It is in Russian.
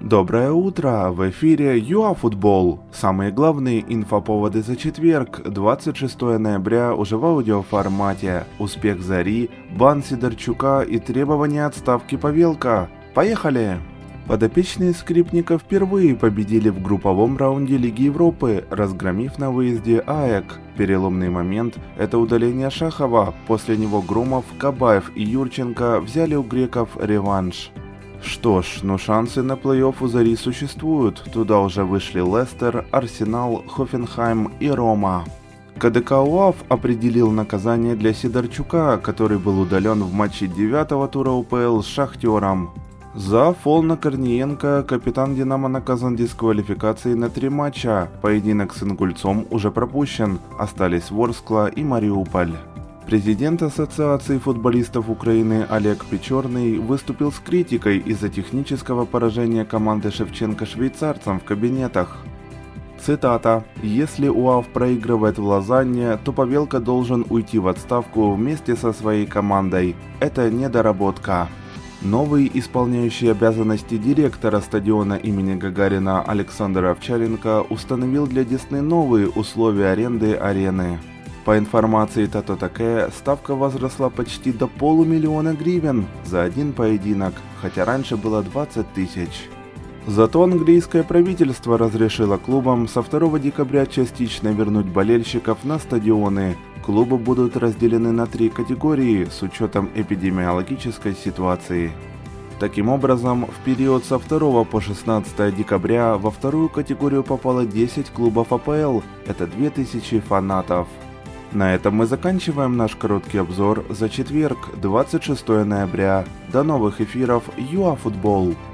Доброе утро! В эфире ЮАФутбол. Самые главные инфоповоды за четверг, 26 ноября, уже в аудиоформате. Успех Зари, бан Сидорчука и требования отставки Павелка. Поехали! Подопечные скрипников впервые победили в групповом раунде Лиги Европы, разгромив на выезде АЭК. Переломный момент – это удаление Шахова, после него Громов, Кабаев и Юрченко взяли у греков реванш. Что ж, но шансы на плей-офф у Зари существуют. Туда уже вышли Лестер, Арсенал, Хофенхайм и Рома. КДК УАФ определил наказание для Сидорчука, который был удален в матче девятого тура УПЛ с Шахтером. За фол на Корниенко капитан «Динамо» наказан дисквалификацией на три матча. Поединок с Ингульцом уже пропущен. Остались Ворскла и Мариуполь. Президент Ассоциации футболистов Украины Олег Печорный выступил с критикой из-за технического поражения команды Шевченко швейцарцам в кабинетах. Цитата. «Если УАВ проигрывает в Лозанне, то Павелка должен уйти в отставку вместе со своей командой. Это недоработка». Новый исполняющий обязанности директора стадиона имени Гагарина Александр Овчаренко установил для Десны новые условия аренды арены. По информации Тато Таке, ставка возросла почти до полумиллиона гривен за один поединок, хотя раньше было 20 тысяч. Зато английское правительство разрешило клубам со 2 декабря частично вернуть болельщиков на стадионы. Клубы будут разделены на три категории с учетом эпидемиологической ситуации. Таким образом, в период со 2 по 16 декабря во вторую категорию попало 10 клубов АПЛ, это 2000 фанатов. На этом мы заканчиваем наш короткий обзор за четверг, 26 ноября. До новых эфиров ЮАФутбол! Футбол!